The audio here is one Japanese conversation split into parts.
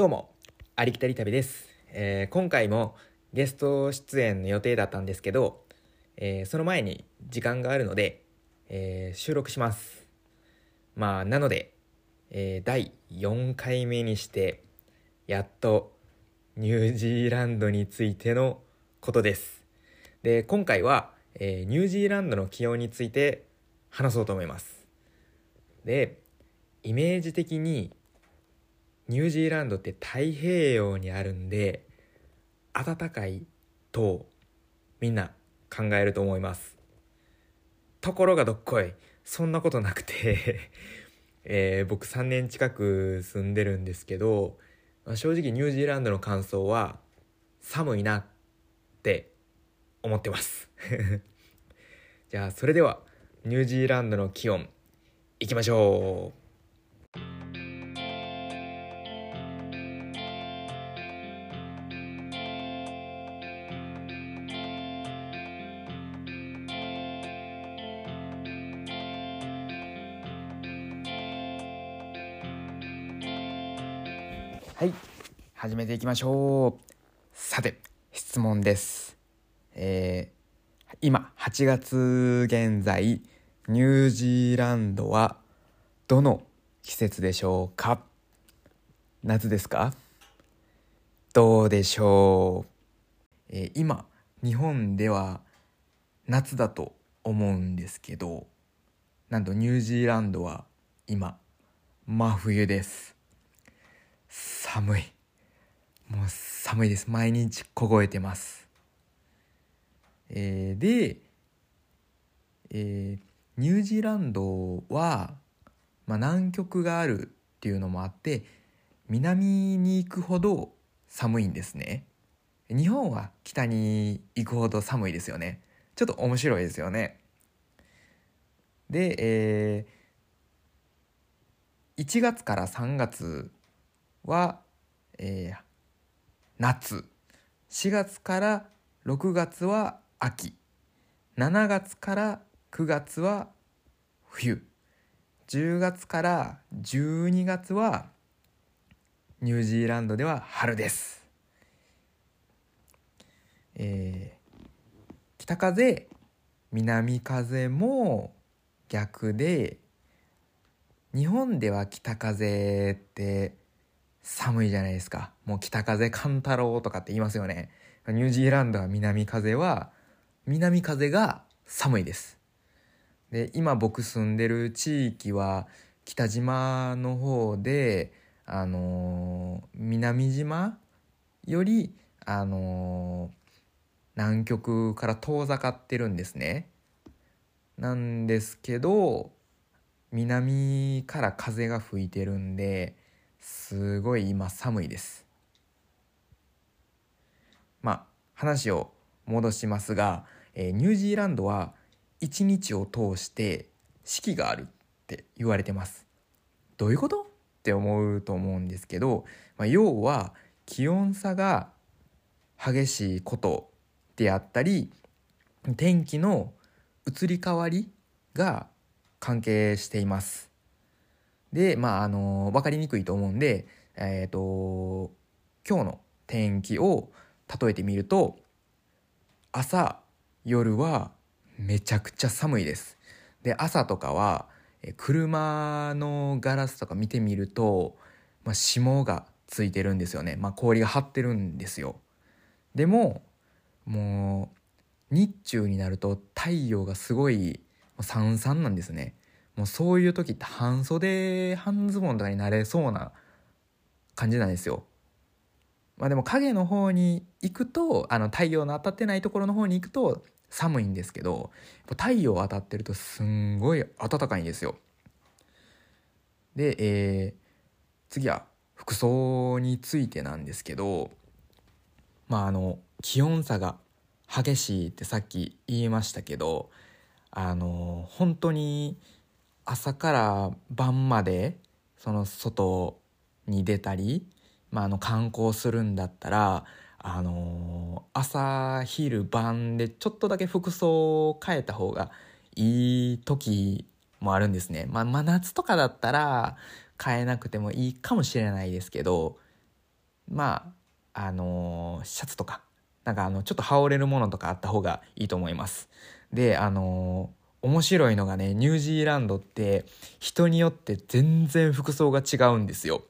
どうも、ありきたり旅です、えー今回もゲスト出演の予定だったんですけど、えーその前に時間があるので、えー収録します。まあ、なので、えー第4回目にして、やっとニュージーランドについてのことです。で、今回は、えーニュージーランドの気温について話そうと思います。で、イメージ的にニュージーランドって太平洋にあるんで暖かいとみんな考えると思います。ところがどっこいそんなことなくて、えー僕3年近く住んでるんですけど、まあ正直ニュージーランドの感想は寒いなって思ってます。じゃあそれではニュージーランドの気温いきましょう。はい。始めていきましょう。さて質問です。えー今8月現在ニュージーランドはどの季節でしょうか？夏ですか？どうでしょう、えー今日本では夏だと思うんですけどなんとニュージーランドは今真冬です。寒い。もう寒いです。毎日凍えてます。えーで、えーニュージーランドは、まあ、南極があるっていうのもあって南に行くほど寒いんですね。日本は北に行くほど寒いですよね。ちょっと面白いですよね。で、えー1月から3月は、えー夏。4月から6月は秋。7月から9月は冬。10月から12月はニュージーランドでは春です、えー北風南風も逆で日本では北風って寒いじゃないですか。もう北風寒太郎とかって言いますよね。ニュージーランドは南風は南風が寒いです。で今僕住んでる地域は北島の方であのー南島よりあのー南極から遠ざかってるんですね。なんですけど南から風が吹いてるんですごい今寒いです。まあ話を戻しますが、えーニュージーランドは一日を通して四季があるって言われてます。どういうこと？って思うと思うんですけど、まあ、要は気温差が激しいことであったり天気の移り変わりが関係しています。でまああの分かりにくいと思うんでえっ、と今日の天気を例えてみると朝夜はめちゃくちゃ寒いです。で朝とかは車のガラスとか見てみると、まあ、霜がついてるんですよね、まあ、氷が張ってるんですよ。でももう日中になると太陽がすごいもうさんさんなんですね。もうそういう時って半袖半ズボンとかになれそうな感じなんですよ。まあでも影の方に行くとあの太陽の当たってないところの方に行くと寒いんですけど太陽当たってるとすんごい暖かいんですよ。で、えー次は服装についてなんですけどまああの気温差が激しいってさっき言いましたけどあの本当に朝から晩までその外に出たり、まあ、あの観光するんだったらあの朝昼晩でちょっとだけ服装を変えた方がいい時もあるんですね。まあ、真夏とかだったら変えなくてもいいかもしれないですけどまああのー、シャツとかなんかあのちょっと羽織れるものとかあった方がいいと思いますであのー、面白いのがねニュージーランドって人によって全然服装が違うんですよ。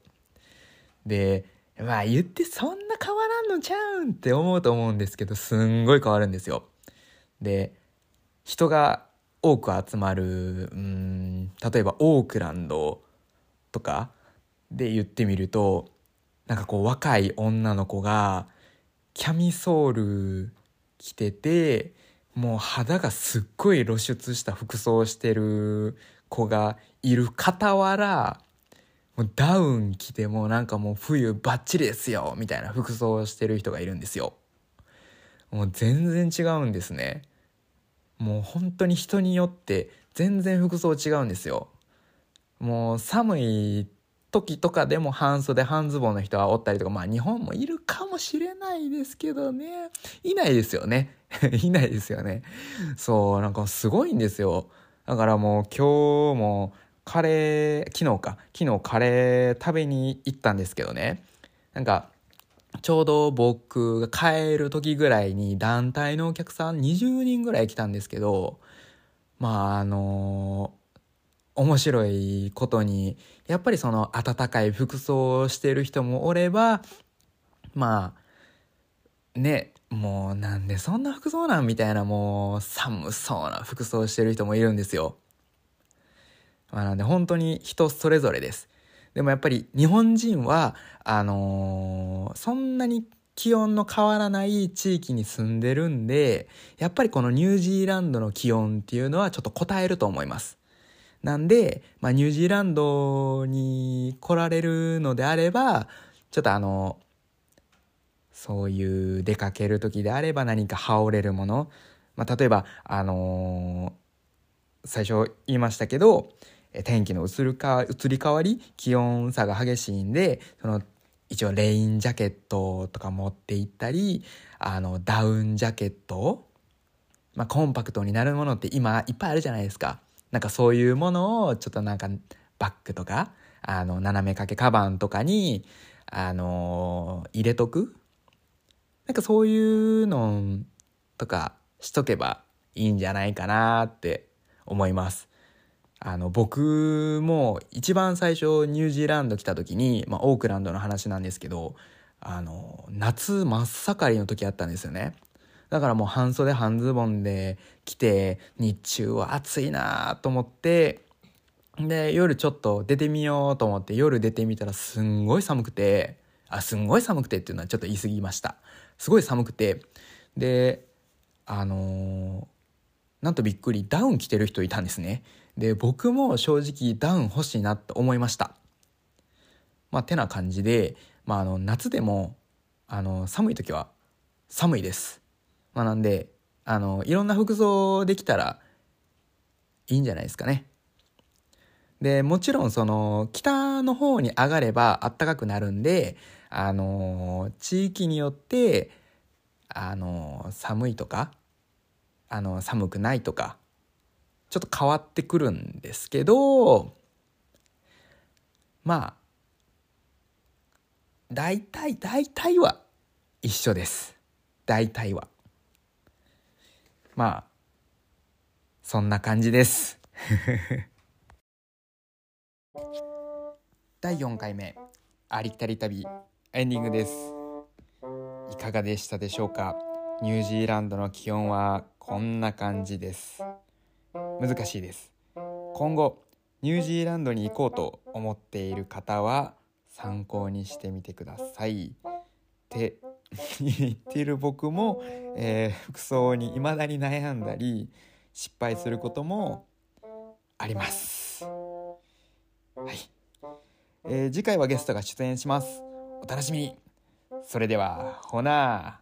でまあ言ってそんな変わらんのちゃうんって思うと思うんですけどすんごい変わるんですよ。で人が多く集まるうん例えばオークランドとかで言ってみるとなんかこう若い女の子がキャミソール着ててもう肌がすっごい露出した服装をしてる子がいる傍らもうダウン着てもなんかもう冬バッチリですよみたいな服装をしてる人がいるんですよ。もう全然違うんですね。もう本当に人によって全然服装違うんですよもう寒い時とかでも半袖半ズボンの人はおったりとかまあ日本もいるかもしれないですけどね。いないですよね。いないですよね。そうなんかすごいんですよ。だからもう今日もカレー昨日か。昨日カレー食べに行ったんですけどね。なんかちょうど僕が帰る時ぐらいに団体のお客さん20人ぐらい来たんですけど、まああの面白いことに、やっぱりその暖かい服装をしてる人もおれば、まあ、ね、もうなんでそんな服装なんみたいなもう寒そうな服装してる人もいるんですよ。まあなんで本当に人それぞれです。でもやっぱり日本人は、あのー、そんなに気温の変わらない地域に住んでるんで、やっぱりこのニュージーランドの気温っていうのはちょっと答えると思います。なんで、まあ、ニュージーランドに来られるのであれば、ちょっとあの、そういう出かける時であれば何か羽織れるもの、まあ、例えば、あのー、最初言いましたけど、天気の移るか移り変わり気温差が激しいんでその一応レインジャケットとか持って行ったりあのダウンジャケット、まあ、コンパクトになるものって今いっぱいあるじゃないですか。なんかそういうものをちょっとなんかバッグとかあの斜め掛けカバンとかにあの入れとく？なんかそういうのとかしとけばいいんじゃないかなって思います。あの僕も一番最初ニュージーランド来た時に、まあ、オークランドの話なんですけどあの夏真っ盛りの時あったんですよね。だからもう半袖半ズボンで来て日中は暑いなと思ってで夜ちょっと出てみようと思って夜出てみたらすんごい寒くてあすんごい寒くてっていうのはちょっと言い過ぎました。すごい寒くてであのー、なんとびっくりダウン着てる人いたんですね。で僕も正直ダウン欲しいなって思いました。まあてな感じで、まあ、あの夏でもあの寒い時は寒いです。まあなんであのいろんな服装できたらいいんじゃないですかね。でもちろんその北の方に上がれば暖かくなるんであの地域によってあの寒いとかあの寒くないとかちょっと変わってくるんですけどまあ大体大体は一緒です。大体は。まあそんな感じです。第4回目ありきたり旅エンディングです。いかがでしたでしょうか？ニュージーランドの気温はこんな感じです。難しいです。今後ニュージーランドに行こうと思っている方は参考にしてみてください。って言っている僕も、えー、服装に未だに悩んだり失敗することもあります。はい、えー、次回はゲストが出演します。お楽しみに。それではほな